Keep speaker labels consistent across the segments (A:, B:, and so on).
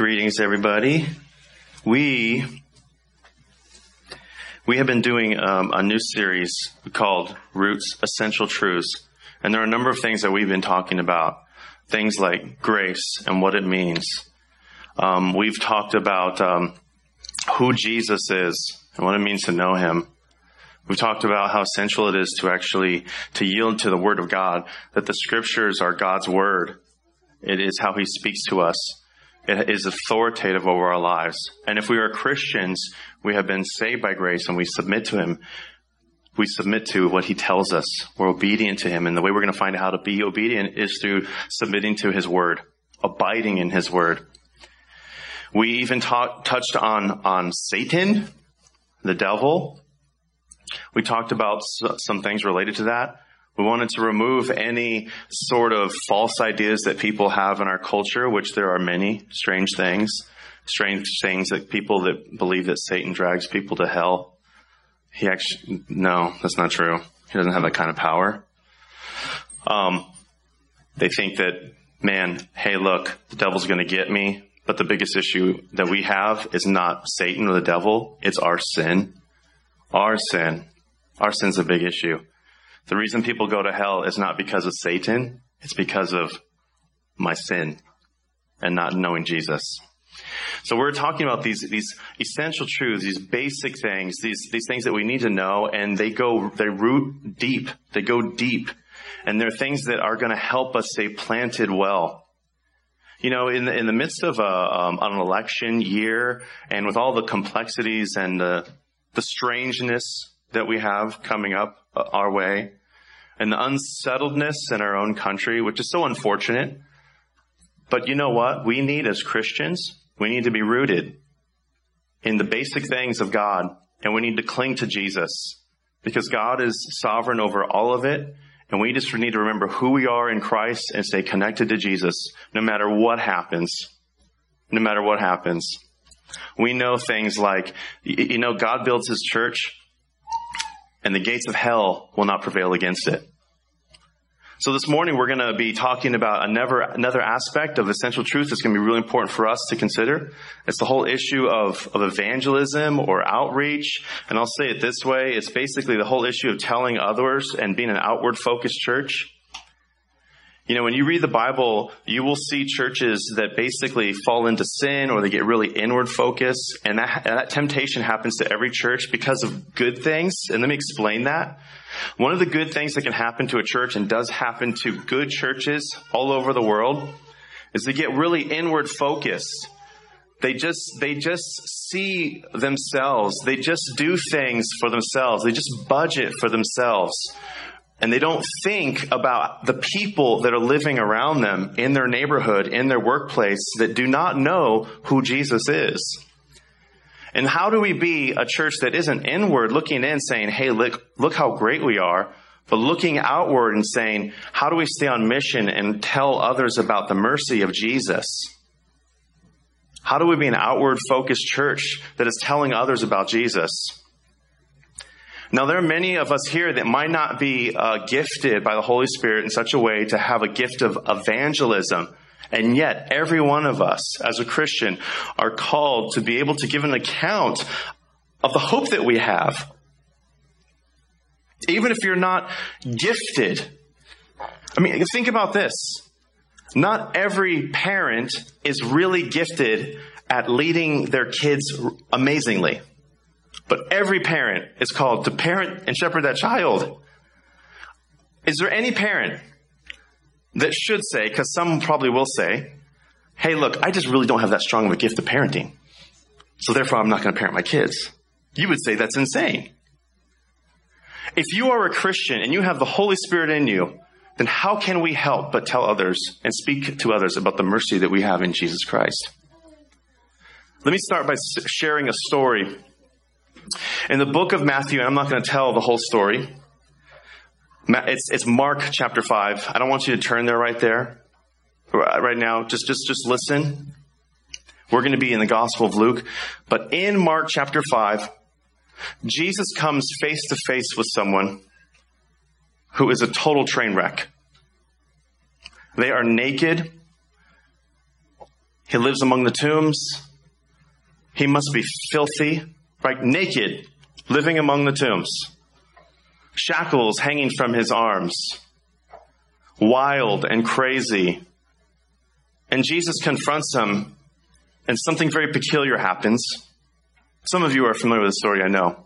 A: Greetings, everybody. We we have been doing um, a new series called Roots Essential Truths, and there are a number of things that we've been talking about. Things like grace and what it means. Um, we've talked about um, who Jesus is and what it means to know Him. We've talked about how essential it is to actually to yield to the Word of God. That the Scriptures are God's Word. It is how He speaks to us it is authoritative over our lives. And if we are Christians, we have been saved by grace and we submit to Him. We submit to what He tells us. We're obedient to Him. And the way we're going to find out how to be obedient is through submitting to His Word, abiding in His Word. We even touched on, on Satan, the devil. We talked about some things related to that. We wanted to remove any sort of false ideas that people have in our culture, which there are many strange things, strange things that people that believe that Satan drags people to hell. He actually, no, that's not true. He doesn't have that kind of power. Um, they think that, man, hey, look, the devil's going to get me. But the biggest issue that we have is not Satan or the devil. It's our sin. Our sin. Our sin's a big issue. The reason people go to hell is not because of Satan, it's because of my sin and not knowing Jesus. So we're talking about these, these essential truths, these basic things, these, these things that we need to know, and they go, they root deep. They go deep. And they're things that are going to help us stay planted well. You know, in the, in the midst of a, um, an election year and with all the complexities and the, the strangeness that we have coming up uh, our way, and the unsettledness in our own country, which is so unfortunate. But you know what? We need as Christians, we need to be rooted in the basic things of God and we need to cling to Jesus because God is sovereign over all of it. And we just need to remember who we are in Christ and stay connected to Jesus no matter what happens. No matter what happens. We know things like, you know, God builds his church and the gates of hell will not prevail against it. So this morning we're going to be talking about another, another aspect of essential truth that's going to be really important for us to consider. It's the whole issue of, of evangelism or outreach. And I'll say it this way. It's basically the whole issue of telling others and being an outward focused church. You know, when you read the Bible, you will see churches that basically fall into sin or they get really inward focused. And that, that temptation happens to every church because of good things. And let me explain that. One of the good things that can happen to a church and does happen to good churches all over the world is they get really inward focused. They just, they just see themselves. They just do things for themselves. They just budget for themselves and they don't think about the people that are living around them in their neighborhood, in their workplace that do not know who Jesus is. And how do we be a church that isn't inward looking in saying, Hey, look, look how great we are, but looking outward and saying, how do we stay on mission and tell others about the mercy of Jesus? How do we be an outward focused church that is telling others about Jesus? Now, there are many of us here that might not be uh, gifted by the Holy Spirit in such a way to have a gift of evangelism. And yet, every one of us as a Christian are called to be able to give an account of the hope that we have. Even if you're not gifted. I mean, think about this. Not every parent is really gifted at leading their kids amazingly. But every parent is called to parent and shepherd that child. Is there any parent that should say, because some probably will say, hey, look, I just really don't have that strong of a gift of parenting. So therefore, I'm not going to parent my kids. You would say that's insane. If you are a Christian and you have the Holy Spirit in you, then how can we help but tell others and speak to others about the mercy that we have in Jesus Christ? Let me start by sharing a story in the book of Matthew, I'm not going to tell the whole story. It's, it's Mark chapter 5. I don't want you to turn there right there. Right now, just, just, just listen. We're going to be in the Gospel of Luke. But in Mark chapter 5, Jesus comes face to face with someone who is a total train wreck. They are naked. He lives among the tombs. He must be filthy, right? Naked, living among the tombs. Shackles hanging from his arms. Wild and crazy. And Jesus confronts him, and something very peculiar happens. Some of you are familiar with the story, I know.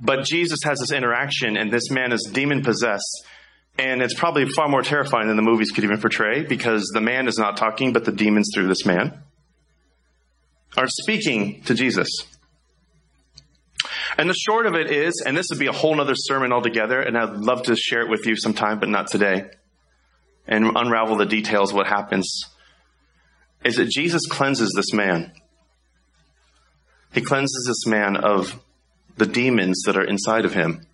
A: But Jesus has this interaction, and this man is demon possessed. And it's probably far more terrifying than the movies could even portray because the man is not talking, but the demons through this man are speaking to Jesus. And the short of it is, and this would be a whole other sermon altogether, and I'd love to share it with you sometime, but not today, and unravel the details what happens, is that Jesus cleanses this man. He cleanses this man of the demons that are inside of him.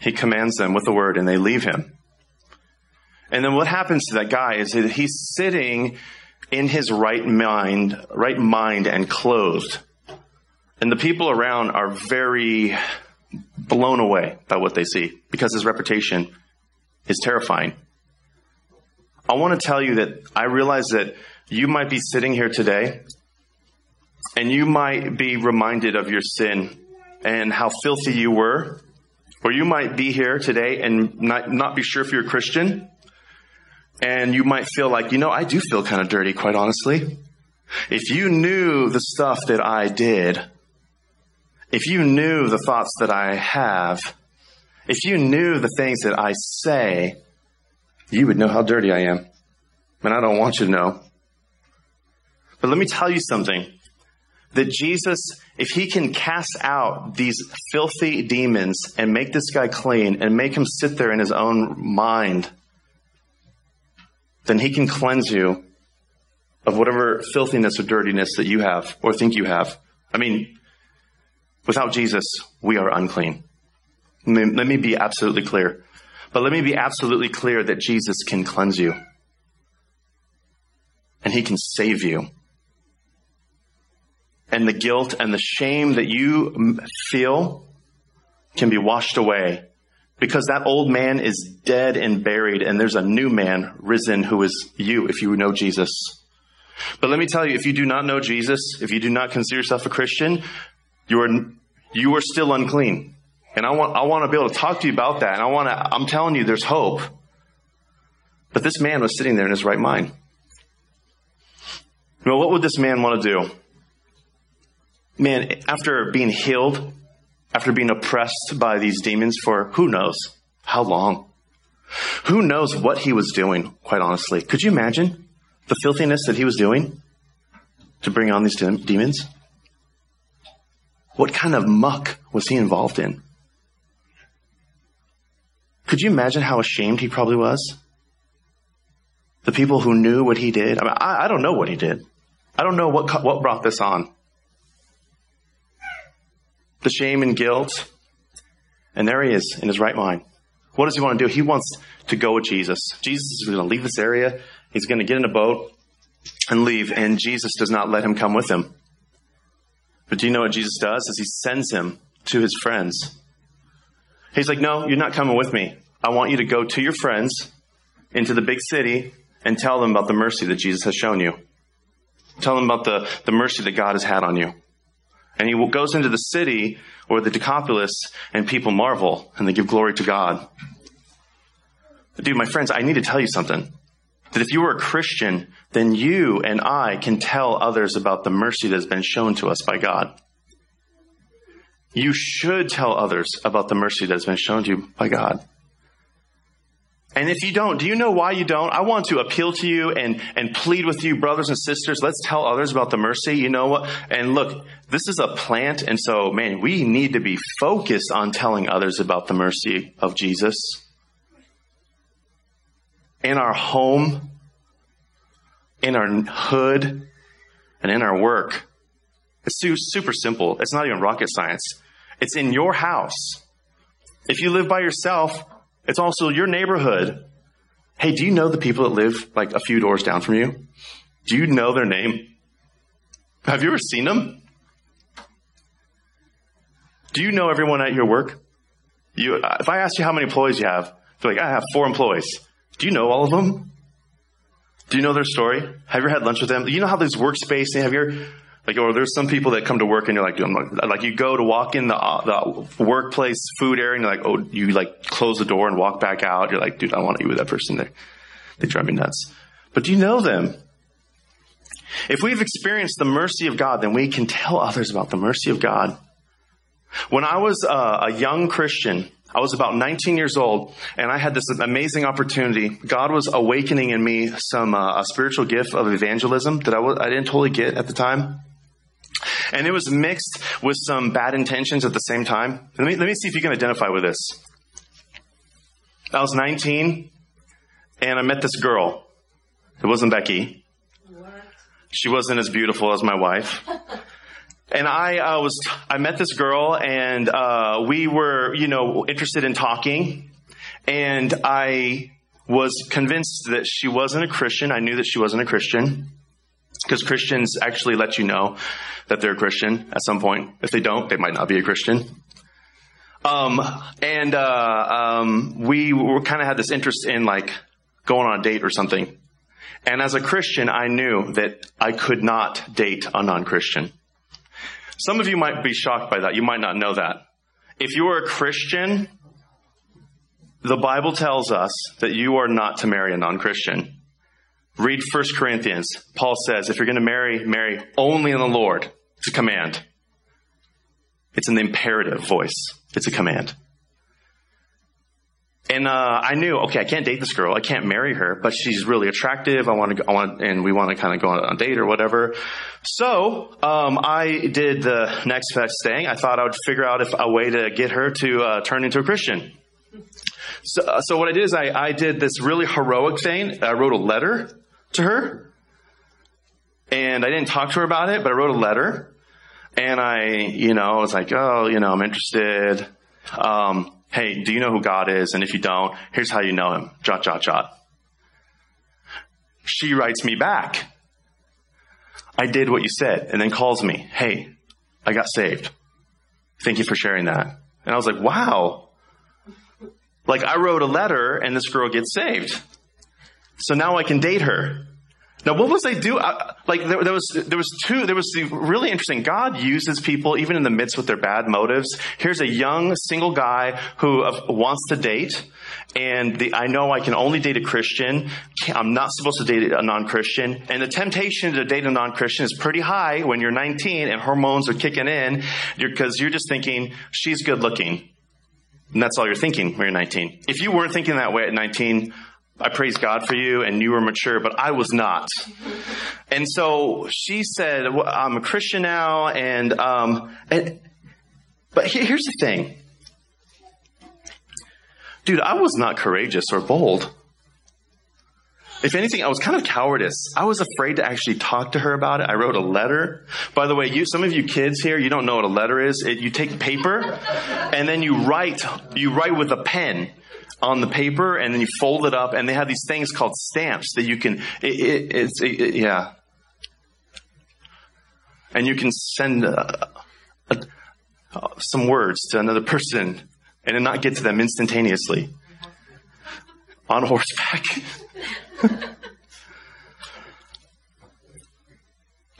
A: He commands them with the word and they leave him. And then what happens to that guy is that he's sitting in his right mind, right mind and clothed. And the people around are very blown away by what they see because his reputation is terrifying. I want to tell you that I realize that you might be sitting here today and you might be reminded of your sin and how filthy you were. Or you might be here today and not, not be sure if you're a Christian. And you might feel like, you know, I do feel kind of dirty, quite honestly. If you knew the stuff that I did, if you knew the thoughts that I have, if you knew the things that I say, you would know how dirty I am. And I don't want you to know. But let me tell you something that Jesus, if he can cast out these filthy demons and make this guy clean and make him sit there in his own mind, then he can cleanse you of whatever filthiness or dirtiness that you have or think you have. I mean, without Jesus, we are unclean. Let me be absolutely clear. But let me be absolutely clear that Jesus can cleanse you. And he can save you and the guilt and the shame that you feel can be washed away because that old man is dead and buried and there's a new man risen who is you if you know Jesus. But let me tell you, if you do not know Jesus, if you do not consider yourself a Christian, you are, you are still unclean. And I want, I want to be able to talk to you about that. And I want to, I'm telling you, there's hope. But this man was sitting there in his right mind. Well, what would this man want to do? man, after being healed, after being oppressed by these demons for who knows how long, who knows what he was doing, quite honestly. Could you imagine the filthiness that he was doing to bring on these demons? What kind of muck was he involved in? Could you imagine how ashamed he probably was? The people who knew what he did. I mean, I, I don't know what he did. I don't know what what brought this on the shame and guilt. And there he is in his right mind. What does he want to do? He wants to go with Jesus. Jesus is going to leave this area. He's going to get in a boat and leave, and Jesus does not let him come with him. But do you know what Jesus does? Is he sends him to his friends. He's like, No, you're not coming with me. I want you to go to your friends into the big city and tell them about the mercy that Jesus has shown you. Tell them about the, the mercy that God has had on you. And he goes into the city or the Decapolis and people marvel and they give glory to God. Dude, my friends, I need to tell you something. That if you are a Christian, then you and I can tell others about the mercy that has been shown to us by God. You should tell others about the mercy that has been shown to you by God. And if you don't, do you know why you don't? I want to appeal to you and, and plead with you, brothers and sisters. Let's tell others about the mercy. You know what? And look, this is a plant. And so, man, we need to be focused on telling others about the mercy of Jesus. In our home, in our hood, and in our work. It's super simple. It's not even rocket science. It's in your house. If you live by yourself, it's also your neighborhood. Hey, do you know the people that live like a few doors down from you? Do you know their name? Have you ever seen them? Do you know everyone at your work? You, uh, if I ask you how many employees you have, you're like, I have four employees. Do you know all of them? Do you know their story? Have you ever had lunch with them? Do You know how these workspace, they have you ever, like, or there's some people that come to work and you're like, dude, like, like you go to walk in the, uh, the workplace food area and you're like, oh, you like close the door and walk back out. You're like, dude, I want to eat with that person there. They drive me nuts. But do you know them? If we've experienced the mercy of God, then we can tell others about the mercy of God. When I was uh, a young Christian, I was about 19 years old, and I had this amazing opportunity. God was awakening in me some uh, a spiritual gift of evangelism that I w- I didn't totally get at the time, and it was mixed with some bad intentions at the same time. Let me let me see if you can identify with this. I was 19, and I met this girl. It wasn't Becky. What? She wasn't as beautiful as my wife. and I uh, was I met this girl and uh, we were you know interested in talking, and I was convinced that she wasn't a Christian. I knew that she wasn't a Christian because Christians actually let you know that they're a Christian at some point. If they don't, they might not be a Christian. Um, and uh, um, we were kind of had this interest in like going on a date or something. And as a Christian, I knew that I could not date a non-Christian. Some of you might be shocked by that. You might not know that. If you are a Christian, the Bible tells us that you are not to marry a non-Christian. Read 1 Corinthians. Paul says, if you're going to marry, marry only in the Lord. It's a command. It's an imperative voice. It's a command. And uh, I knew, okay, I can't date this girl. I can't marry her, but she's really attractive. I want to, I want, and we want to kind of go on a date or whatever. So um, I did the next best thing. I thought I would figure out if a way to get her to uh, turn into a Christian. So, uh, so what I did is I, I did this really heroic thing. I wrote a letter to her, and I didn't talk to her about it, but I wrote a letter, and I, you know, I was like, oh, you know, I'm interested. Um, hey, do you know who God is? And if you don't, here's how you know him. Jot, jot, jot. She writes me back. I did what you said and then calls me. Hey, I got saved. Thank you for sharing that. And I was like, wow. Like I wrote a letter and this girl gets saved. So now I can date her. Now, what was I do? Like there, there, was there was two. There was really interesting. God uses people even in the midst with their bad motives. Here's a young single guy who uh, wants to date, and the, I know I can only date a Christian. I'm not supposed to date a non-Christian, and the temptation to date a non-Christian is pretty high when you're 19 and hormones are kicking in because you're, you're just thinking she's good looking, and that's all you're thinking when you're 19. If you weren't thinking that way at 19 I praise God for you and you were mature, but I was not. And so she said, well, I'm a Christian now and, um, and, but here's the thing. Dude, I was not courageous or bold. If anything, I was kind of cowardice. I was afraid to actually talk to her about it. I wrote a letter. By the way, you, some of you kids here, you don't know what a letter is. It, you take paper and then you write, you write with a pen on the paper and then you fold it up and they have these things called stamps that you can, it, it, it's, it, yeah. And you can send uh, some words to another person and not get to them instantaneously on horseback.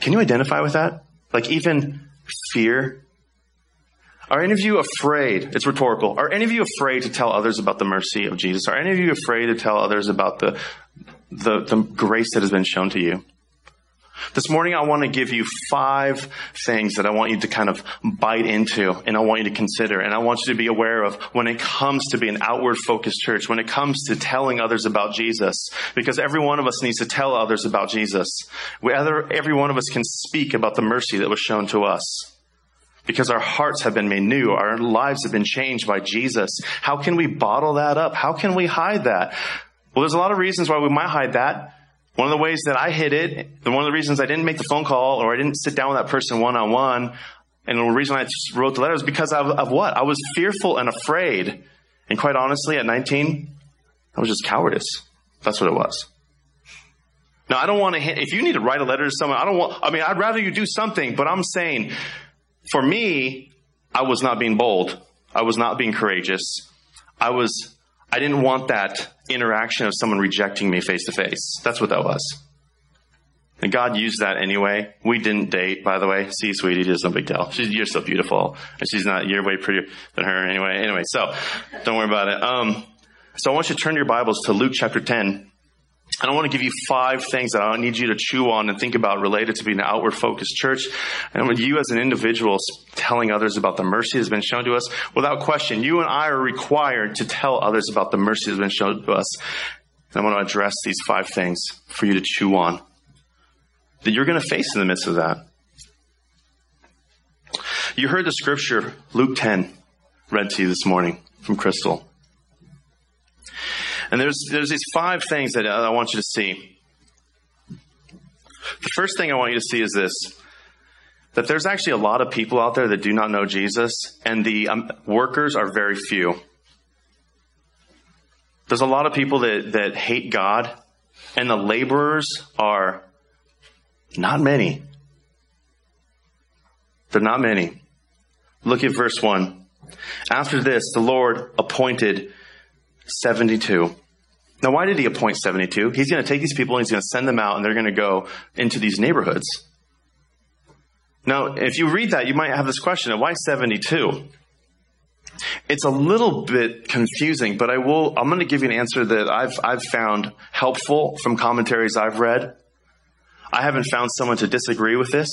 A: Can you identify with that? Like even fear are any of you afraid? It's rhetorical. Are any of you afraid to tell others about the mercy of Jesus? Are any of you afraid to tell others about the, the, the grace that has been shown to you? This morning, I want to give you five things that I want you to kind of bite into and I want you to consider. And I want you to be aware of when it comes to be an outward focused church, when it comes to telling others about Jesus. Because every one of us needs to tell others about Jesus. Whether every one of us can speak about the mercy that was shown to us because our hearts have been made new. Our lives have been changed by Jesus. How can we bottle that up? How can we hide that? Well, there's a lot of reasons why we might hide that. One of the ways that I hid it, and one of the reasons I didn't make the phone call or I didn't sit down with that person one on one, and the reason I wrote the letter is because of, of what? I was fearful and afraid. And quite honestly, at 19, I was just cowardice. That's what it was. Now, I don't want to, if you need to write a letter to someone, I don't want, I mean, I'd rather you do something, but I'm saying, for me, I was not being bold. I was not being courageous. I was, I didn't want that interaction of someone rejecting me face to face. That's what that was. And God used that anyway. We didn't date, by the way. See, sweetie, just no big deal. She's, you're so beautiful. And she's not, you're way prettier than her anyway. Anyway, so don't worry about it. Um, so I want you to turn your Bibles to Luke chapter 10. And I want to give you five things that I need you to chew on and think about related to being an outward focused church. And when you as an individual telling others about the mercy that's been shown to us, without question, you and I are required to tell others about the mercy that's been shown to us. And I want to address these five things for you to chew on that you're going to face in the midst of that. You heard the scripture, Luke 10, read to you this morning from Crystal. And there's, there's these five things that I want you to see. The first thing I want you to see is this that there's actually a lot of people out there that do not know Jesus, and the um, workers are very few. There's a lot of people that, that hate God, and the laborers are not many. They're not many. Look at verse 1. After this, the Lord appointed 72. Now, why did he appoint 72? He's going to take these people and he's going to send them out and they're going to go into these neighborhoods. Now, if you read that, you might have this question of why 72? It's a little bit confusing, but I will, I'm going to give you an answer that I've, I've found helpful from commentaries I've read. I haven't found someone to disagree with this.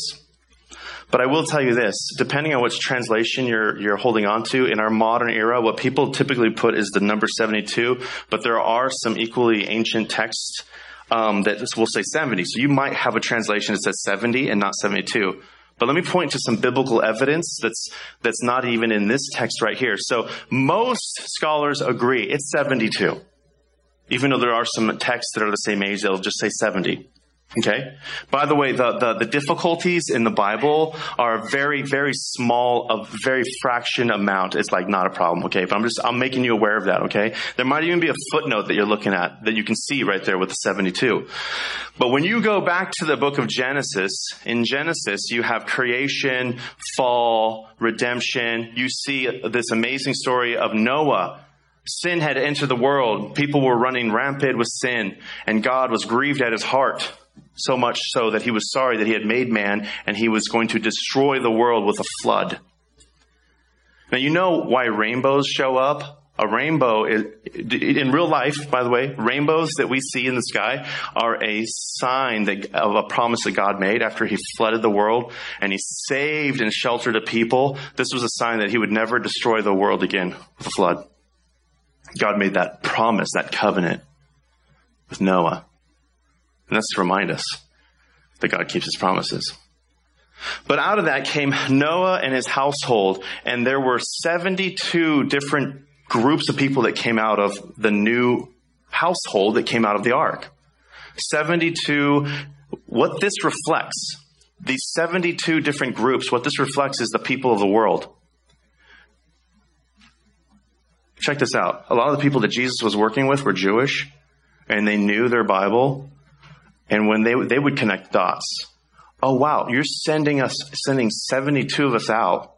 A: But I will tell you this, depending on which translation you're, you're holding on to, in our modern era, what people typically put is the number 72, but there are some equally ancient texts um, that will say 70. So you might have a translation that says 70 and not 72. But let me point to some biblical evidence that's, that's not even in this text right here. So most scholars agree it's 72. Even though there are some texts that are the same age, they'll just say 70. Okay. By the way, the, the, the, difficulties in the Bible are very, very small, a very fraction amount. It's like not a problem. Okay. But I'm just, I'm making you aware of that. Okay. There might even be a footnote that you're looking at that you can see right there with the 72. But when you go back to the book of Genesis, in Genesis, you have creation, fall, redemption. You see this amazing story of Noah sin had entered the world. People were running rampant with sin and God was grieved at his heart. So much so that he was sorry that he had made man and he was going to destroy the world with a flood. Now, you know why rainbows show up? A rainbow is, in real life, by the way, rainbows that we see in the sky are a sign that, of a promise that God made after he flooded the world and he saved and sheltered a people. This was a sign that he would never destroy the world again with a flood. God made that promise, that covenant with Noah. And that's to remind us that God keeps his promises. But out of that came Noah and his household, and there were 72 different groups of people that came out of the new household that came out of the ark. 72, what this reflects, these 72 different groups, what this reflects is the people of the world. Check this out. A lot of the people that Jesus was working with were Jewish, and they knew their Bible, and when they, they would connect dots, oh wow, you're sending us, sending 72 of us out.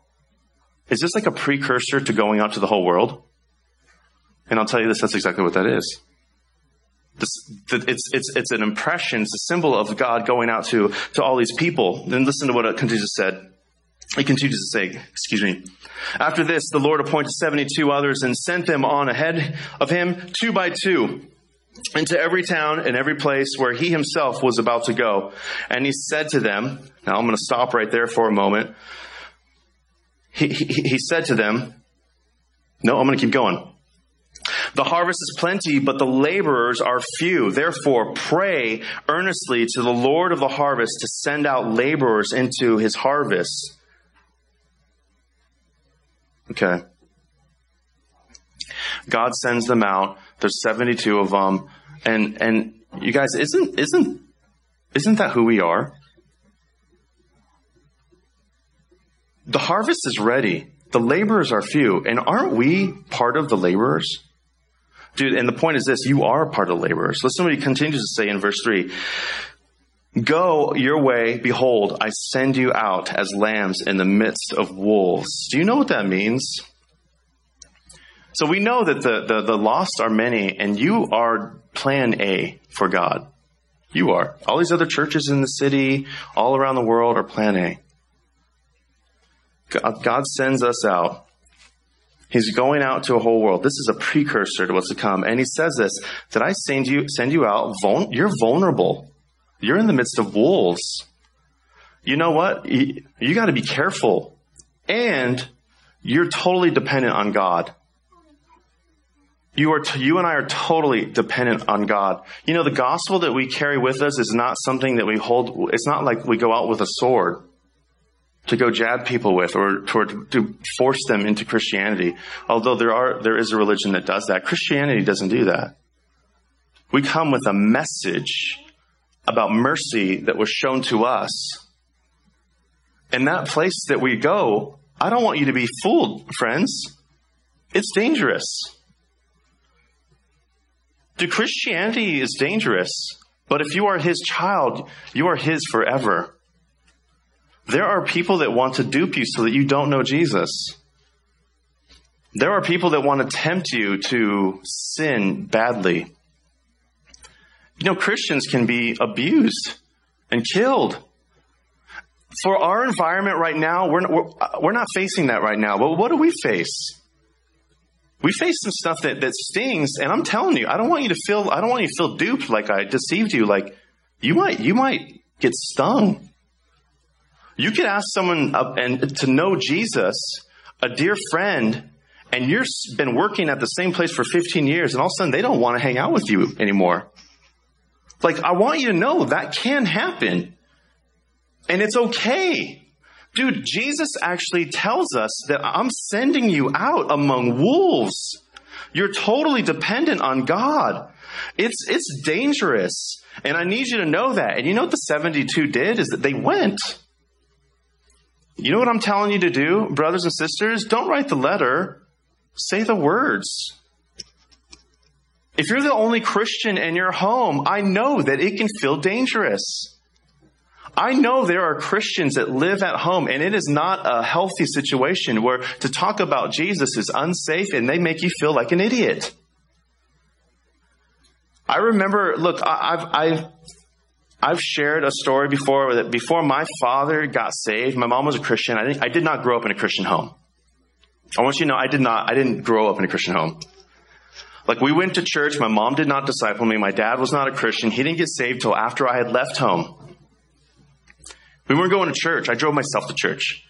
A: Is this like a precursor to going out to the whole world? And I'll tell you this, that's exactly what that is. This, it's, it's, it's an impression, it's a symbol of God going out to, to all these people. Then listen to what it continues to say. He continues to say, excuse me. After this, the Lord appointed 72 others and sent them on ahead of him, two by two into every town and every place where he himself was about to go. And he said to them, now I'm going to stop right there for a moment. He, he, he said to them, no, I'm going to keep going. The harvest is plenty, but the laborers are few. Therefore, pray earnestly to the Lord of the harvest to send out laborers into his harvest. Okay. God sends them out. There's 72 of them. And, and you guys, isn't, isn't, isn't that who we are? The harvest is ready. The laborers are few. And aren't we part of the laborers? Dude, and the point is this, you are part of the laborers. Listen what he continues to say in verse 3. Go your way, behold, I send you out as lambs in the midst of wolves. Do you know what that means? So we know that the, the, the lost are many, and you are plan A for God. You are. All these other churches in the city, all around the world, are plan A. God sends us out. He's going out to a whole world. This is a precursor to what's to come. And he says this, that I send you, send you out, vul- you're vulnerable. You're in the midst of wolves. You know what? You, you gotta be careful. And you're totally dependent on God. You are, t- you and I are totally dependent on God. You know, the gospel that we carry with us is not something that we hold, it's not like we go out with a sword to go jab people with or to, to force them into Christianity. Although there are, there is a religion that does that. Christianity doesn't do that. We come with a message about mercy that was shown to us. And that place that we go, I don't want you to be fooled, friends. It's dangerous. To Christianity is dangerous, but if you are his child, you are his forever. There are people that want to dupe you so that you don't know Jesus. There are people that want to tempt you to sin badly. You know, Christians can be abused and killed. For our environment right now, we're, we're, we're not facing that right now. But what do we face? We face some stuff that, that stings, and I'm telling you, I don't want you to feel, I don't want you to feel duped like I deceived you. Like, you might, you might get stung. You could ask someone uh, and to know Jesus, a dear friend, and you've been working at the same place for 15 years, and all of a sudden they don't want to hang out with you anymore. Like, I want you to know that can happen. And it's okay. Dude, Jesus actually tells us that I'm sending you out among wolves. You're totally dependent on God. It's, it's dangerous. And I need you to know that. And you know what the 72 did is that they went. You know what I'm telling you to do, brothers and sisters? Don't write the letter, say the words. If you're the only Christian in your home, I know that it can feel dangerous. I know there are Christians that live at home and it is not a healthy situation where to talk about Jesus is unsafe and they make you feel like an idiot. I remember, look, I've, I've, I've shared a story before that before my father got saved, my mom was a Christian. I, I did not grow up in a Christian home. I want you to know I did not, I didn't grow up in a Christian home. Like we went to church. My mom did not disciple me. My dad was not a Christian. He didn't get saved till after I had left home. We weren't going to church. I drove myself to church.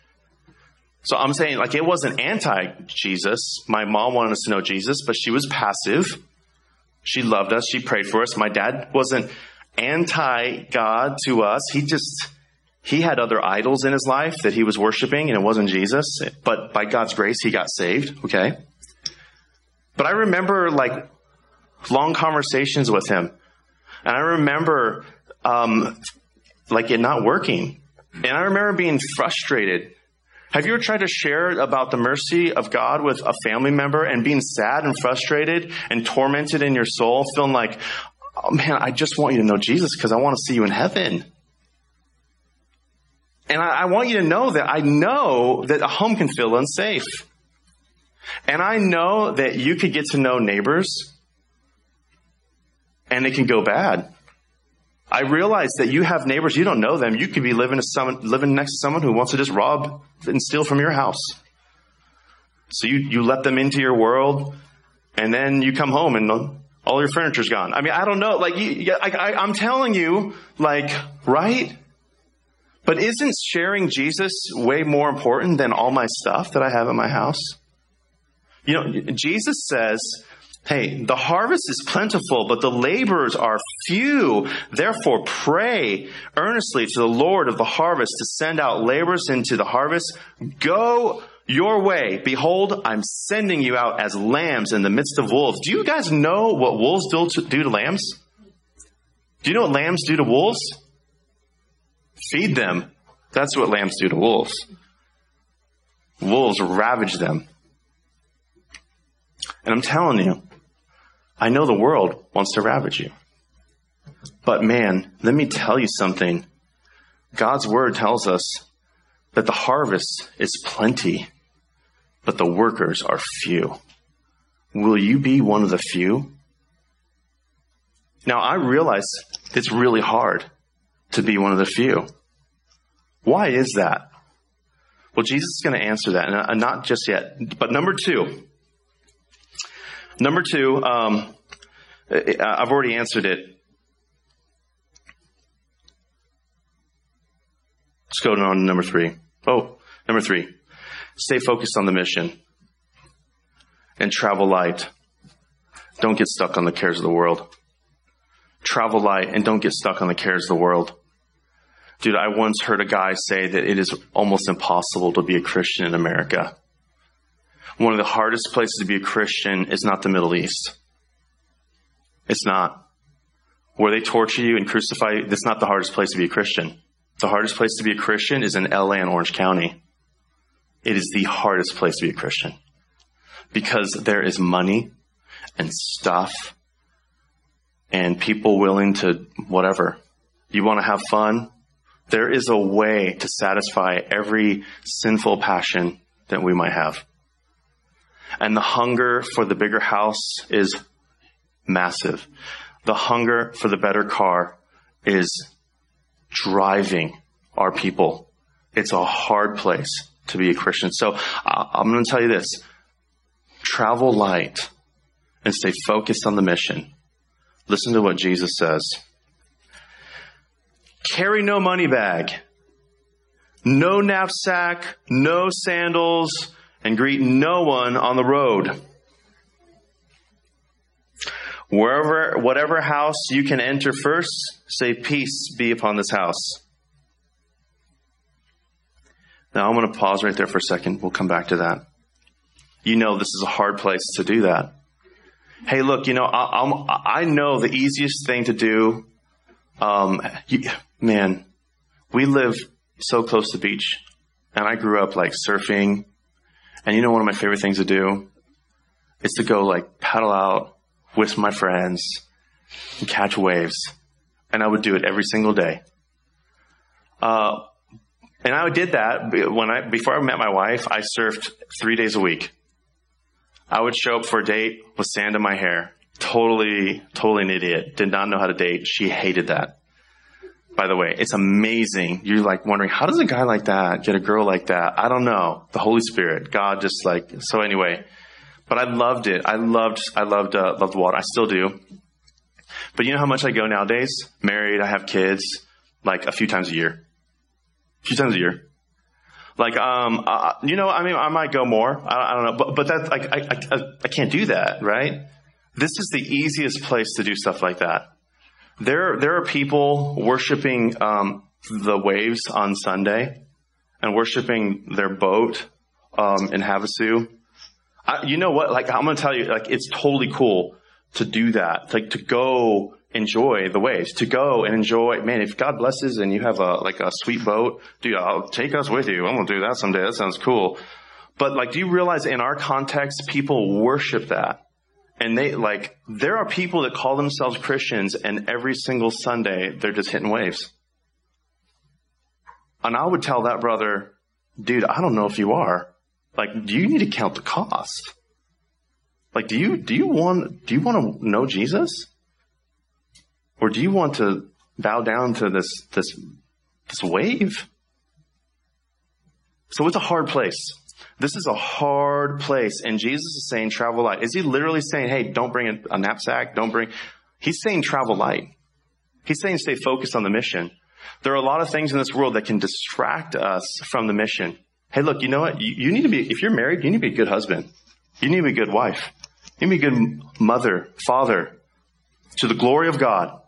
A: So I'm saying like it wasn't anti Jesus. My mom wanted us to know Jesus, but she was passive. She loved us. She prayed for us. My dad wasn't anti God to us. He just, he had other idols in his life that he was worshiping and it wasn't Jesus. But by God's grace, he got saved. Okay. But I remember like long conversations with him. And I remember, um, like it not working. And I remember being frustrated. Have you ever tried to share about the mercy of God with a family member and being sad and frustrated and tormented in your soul, feeling like, oh man, I just want you to know Jesus because I want to see you in heaven. And I, I, want you to know that I know that a home can feel unsafe. And I know that you could get to know neighbors and it can go bad. I realize that you have neighbors, you don't know them. You could be living, to someone, living next to someone who wants to just rob and steal from your house. So you, you let them into your world and then you come home and all your furniture's gone. I mean, I don't know. Like, you, I, I, I'm telling you, like, right? But isn't sharing Jesus way more important than all my stuff that I have in my house? You know, Jesus says, Hey, the harvest is plentiful, but the laborers are few. Therefore, pray earnestly to the Lord of the harvest to send out laborers into the harvest. Go your way. Behold, I'm sending you out as lambs in the midst of wolves. Do you guys know what wolves do to, do to lambs? Do you know what lambs do to wolves? Feed them. That's what lambs do to wolves. Wolves ravage them. And I'm telling you, I know the world wants to ravage you. But man, let me tell you something. God's word tells us that the harvest is plenty but the workers are few. will you be one of the few? Now I realize it's really hard to be one of the few. Why is that? Well, Jesus is going to answer that, and uh, not just yet. But number two, number two, um, I've already answered it. Let's go on to number three. Oh, number three. Stay focused on the mission and travel light. Don't get stuck on the cares of the world. Travel light and don't get stuck on the cares of the world. Dude, I once heard a guy say that it is almost impossible to be a Christian in America. One of the hardest places to be a Christian is not the Middle East. It's not. Where they torture you and crucify you, that's not the hardest place to be a Christian. The hardest place to be a Christian is in LA and Orange County. It is the hardest place to be a Christian because there is money and stuff and people willing to whatever. You want to have fun? There is a way to satisfy every sinful passion that we might have. And the hunger for the bigger house is massive. The hunger for the better car is driving our people. It's a hard place to be a Christian. So uh, I'm going to tell you this. Travel light and stay focused on the mission. Listen to what Jesus says. Carry no money bag, no knapsack, no sandals, and greet no one on the road. Wherever, whatever house you can enter first, say peace be upon this house. Now I'm going to pause right there for a second. We'll come back to that. You know, this is a hard place to do that. Hey, look, you know, I, I'm, i know the easiest thing to do. Um, man, we live so close to the beach and I grew up like surfing. And you know, one of my favorite things to do is to go like paddle out with my friends and catch waves. And I would do it every single day. Uh, and I did that when I, before I met my wife, I surfed three days a week. I would show up for a date with sand in my hair. Totally, totally an idiot. Did not know how to date. She hated that. By the way, it's amazing. You're like wondering, how does a guy like that get a girl like that? I don't know. The Holy Spirit, God just like, so anyway, but I loved it. I loved, I loved, uh, loved water. I still do. But you know how much I go nowadays? Married, I have kids, like a few times a year. A few times a year. Like, um, uh, you know, I mean, I might go more. I, I don't know, but, but that's like, I, I, I can't do that, right? This is the easiest place to do stuff like that. There, there are people worshiping, um, the waves on Sunday and worshiping their boat, um, in Havasu I, you know what? Like, I'm going to tell you, like, it's totally cool to do that. Like, to go enjoy the waves, to go and enjoy, man, if God blesses and you have a, like a sweet boat, dude, I'll take us with you. I'm going to do that someday. That sounds cool. But like, do you realize in our context, people worship that? And they, like, there are people that call themselves Christians and every single Sunday they're just hitting waves. And I would tell that brother, dude, I don't know if you are. Like, do you need to count the cost? Like, do you, do you want, do you want to know Jesus? Or do you want to bow down to this, this, this wave? So it's a hard place. This is a hard place. And Jesus is saying travel light. Is he literally saying, hey, don't bring a, knapsack? Don't bring, he's saying travel light. He's saying stay focused on the mission. There are a lot of things in this world that can distract us from the mission. Hey, look, you know what? You, you, need to be, if you're married, you need to be a good husband. You need to be a good wife. You need to be a good mother, father, to the glory of God.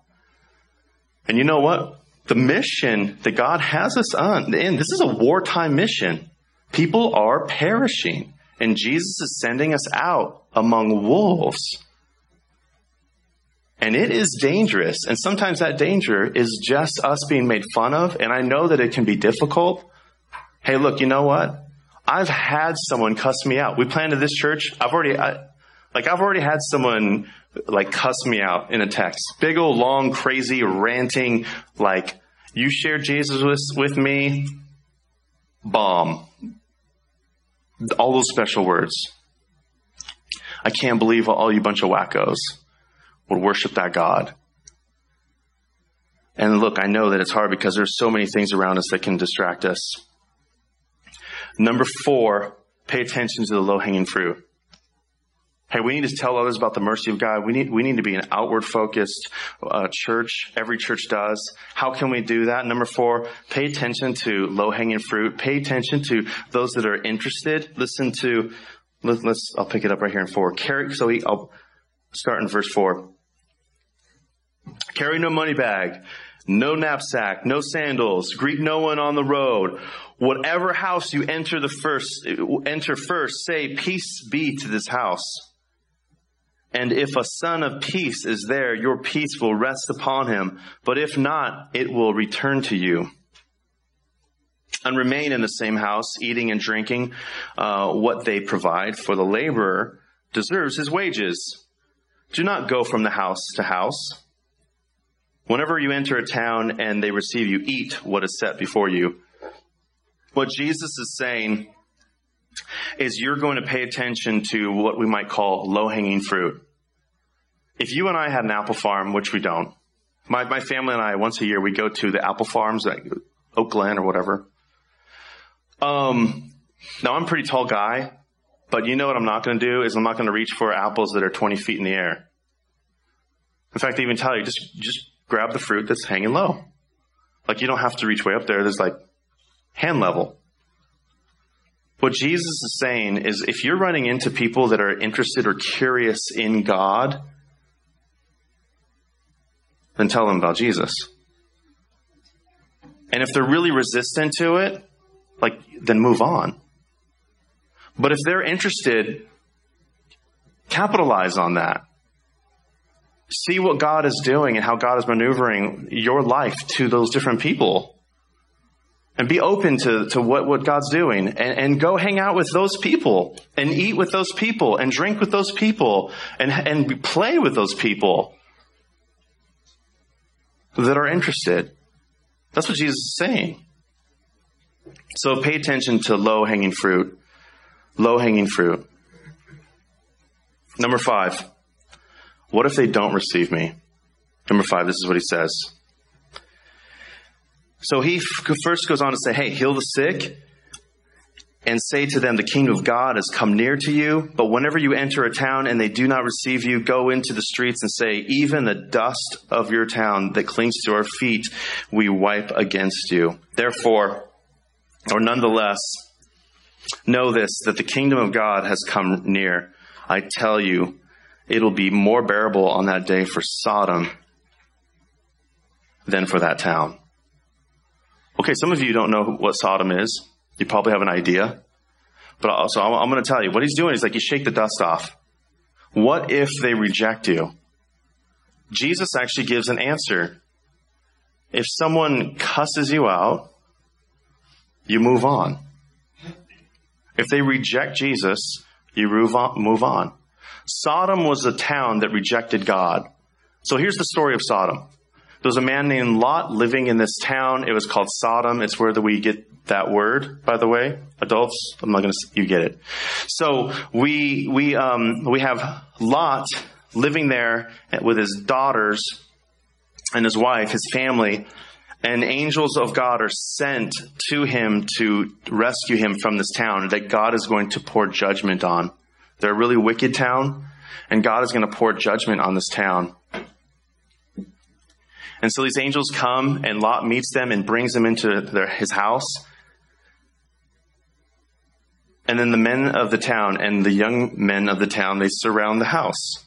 A: And you know what? The mission that God has us on, and this is a wartime mission. People are perishing, and Jesus is sending us out among wolves. And it is dangerous. And sometimes that danger is just us being made fun of. And I know that it can be difficult. Hey, look, you know what? I've had someone cuss me out. We planted this church. I've already, I, like, I've already had someone like cuss me out in a text. Big old long, crazy, ranting, like, you shared Jesus with, with me, bomb. All those special words. I can't believe all you bunch of wackos would worship that God. And look, I know that it's hard because there's so many things around us that can distract us. Number four, pay attention to the low hanging fruit. Hey, we need to tell others about the mercy of God. We need, we need to be an outward focused uh, church. Every church does. How can we do that? Number four, pay attention to low hanging fruit. Pay attention to those that are interested. Listen to, let, us I'll pick it up right here in four. Carry, so he, I'll start in verse four. Carry no money bag, no knapsack, no sandals, greet no one on the road. Whatever house you enter the first, enter first, say peace be to this house. And if a son of peace is there, your peace will rest upon him. But if not, it will return to you. And remain in the same house, eating and drinking uh, what they provide, for the laborer deserves his wages. Do not go from the house to house. Whenever you enter a town and they receive you, eat what is set before you. What Jesus is saying is you're going to pay attention to what we might call low hanging fruit. If you and I had an apple farm, which we don't, my, my family and I, once a year, we go to the apple farms, like Oak Glen or whatever. Um, now I'm a pretty tall guy, but you know what I'm not going to do is I'm not going to reach for apples that are 20 feet in the air. In fact, they even tell you, just, just grab the fruit that's hanging low. Like you don't have to reach way up there. There's like hand level. What Jesus is saying is if you're running into people that are interested or curious in God, then tell them about Jesus. And if they're really resistant to it, like, then move on. But if they're interested, capitalize on that. See what God is doing and how God is maneuvering your life to those different people and be open to, to what, what God's doing and, and go hang out with those people and eat with those people and drink with those people and, and play with those people that are interested. That's what Jesus is saying. So pay attention to low hanging fruit. Low hanging fruit. Number five. What if they don't receive me? Number five, this is what he says. So he first goes on to say, Hey, heal the sick and say to them, The kingdom of God has come near to you. But whenever you enter a town and they do not receive you, go into the streets and say, Even the dust of your town that clings to our feet, we wipe against you. Therefore, or nonetheless, know this, that the kingdom of God has come near. I tell you, it'll be more bearable on that day for Sodom than for that town. Okay, some of you don't know what Sodom is. You probably have an idea. But also, I'm going to tell you what he's doing is like you shake the dust off. What if they reject you? Jesus actually gives an answer. If someone cusses you out, you move on. If they reject Jesus, you move on. Move on. Sodom was a town that rejected God. So here's the story of Sodom. There was a man named Lot living in this town. It was called Sodom. It's where we get that word, by the way. Adults, I'm not going to, you get it. So we, we, um, we have Lot living there with his daughters and his wife, his family, and angels of God are sent to him to rescue him from this town that God is going to pour judgment on. They're a really wicked town, and God is going to pour judgment on this town. And so these angels come, and Lot meets them and brings them into their, his house. And then the men of the town and the young men of the town, they surround the house.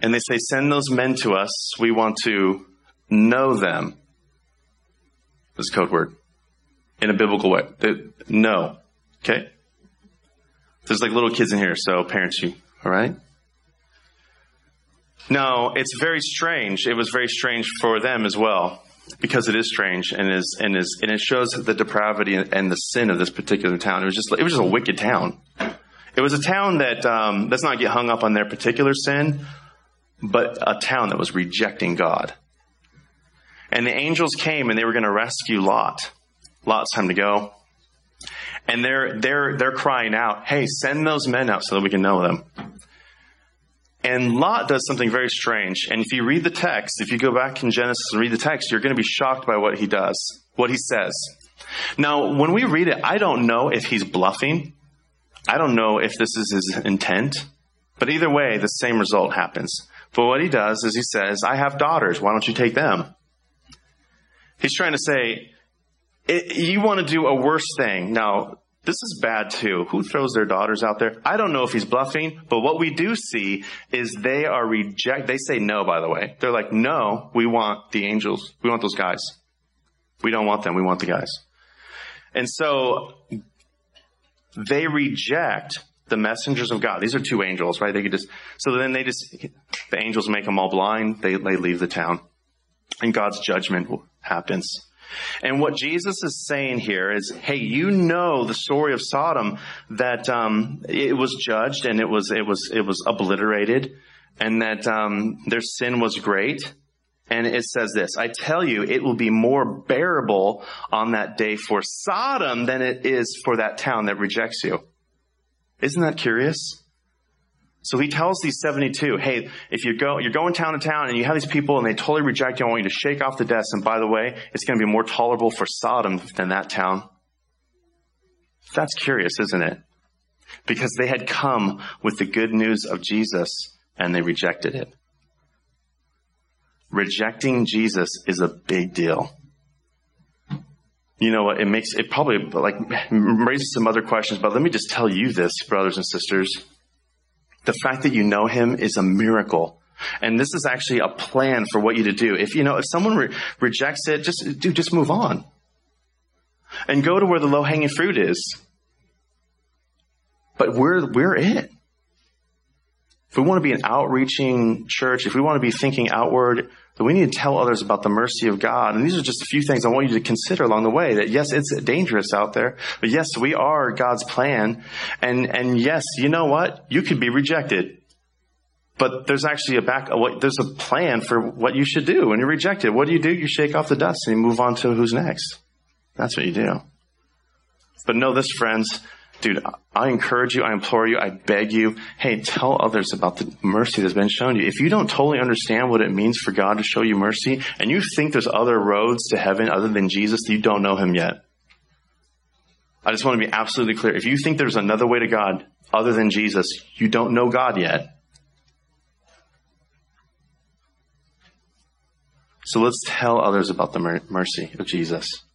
A: And they say, Send those men to us. We want to know them. This code word. In a biblical way. They, know. Okay? There's like little kids in here, so parents, you, all right? No, it's very strange. It was very strange for them as well, because it is strange and is and is and it shows the depravity and the sin of this particular town. It was just it was just a wicked town. It was a town that um, let's not get hung up on their particular sin, but a town that was rejecting God. And the angels came and they were going to rescue Lot. Lot's time to go. And they're, they're, they're crying out, hey, send those men out so that we can know them. And Lot does something very strange. And if you read the text, if you go back in Genesis and read the text, you're going to be shocked by what he does, what he says. Now, when we read it, I don't know if he's bluffing. I don't know if this is his intent. But either way, the same result happens. But what he does is he says, I have daughters. Why don't you take them? He's trying to say, you want to do a worse thing. Now, this is bad too. Who throws their daughters out there? I don't know if he's bluffing, but what we do see is they are reject. They say no, by the way. They're like, no, we want the angels. We want those guys. We don't want them. We want the guys. And so they reject the messengers of God. These are two angels, right? They could just, so then they just, the angels make them all blind. They, they leave the town and God's judgment happens. And what Jesus is saying here is, hey, you know the story of Sodom that um, it was judged and it was it was it was obliterated, and that um, their sin was great. And it says this, I tell you, it will be more bearable on that day for Sodom than it is for that town that rejects you. Isn't that curious? So he tells these 72, hey, if you go, you're going town to town and you have these people and they totally reject you, I want you to shake off the dust. And by the way, it's going to be more tolerable for Sodom than that town. That's curious, isn't it? Because they had come with the good news of Jesus and they rejected it. Rejecting Jesus is a big deal. You know what? It makes it probably like raises some other questions, but let me just tell you this, brothers and sisters. The fact that you know him is a miracle. And this is actually a plan for what you to do. If you know, if someone re- rejects it, just do, just move on. And go to where the low hanging fruit is. But we're, we're it. If we want to be an outreaching church, if we want to be thinking outward, then we need to tell others about the mercy of God. And these are just a few things I want you to consider along the way that yes, it's dangerous out there, but yes, we are God's plan. And, and yes, you know what? You could be rejected. But there's actually a back, there's a plan for what you should do when you're rejected. What do you do? You shake off the dust and you move on to who's next. That's what you do. But know this, friends, dude, I encourage you, I implore you, I beg you, hey, tell others about the mercy that's been shown you. If you don't totally understand what it means for God to show you mercy, and you think there's other roads to heaven other than Jesus, you don't know him yet. I just want to be absolutely clear. If you think there's another way to God other than Jesus, you don't know God yet. So let's tell others about the mercy of Jesus.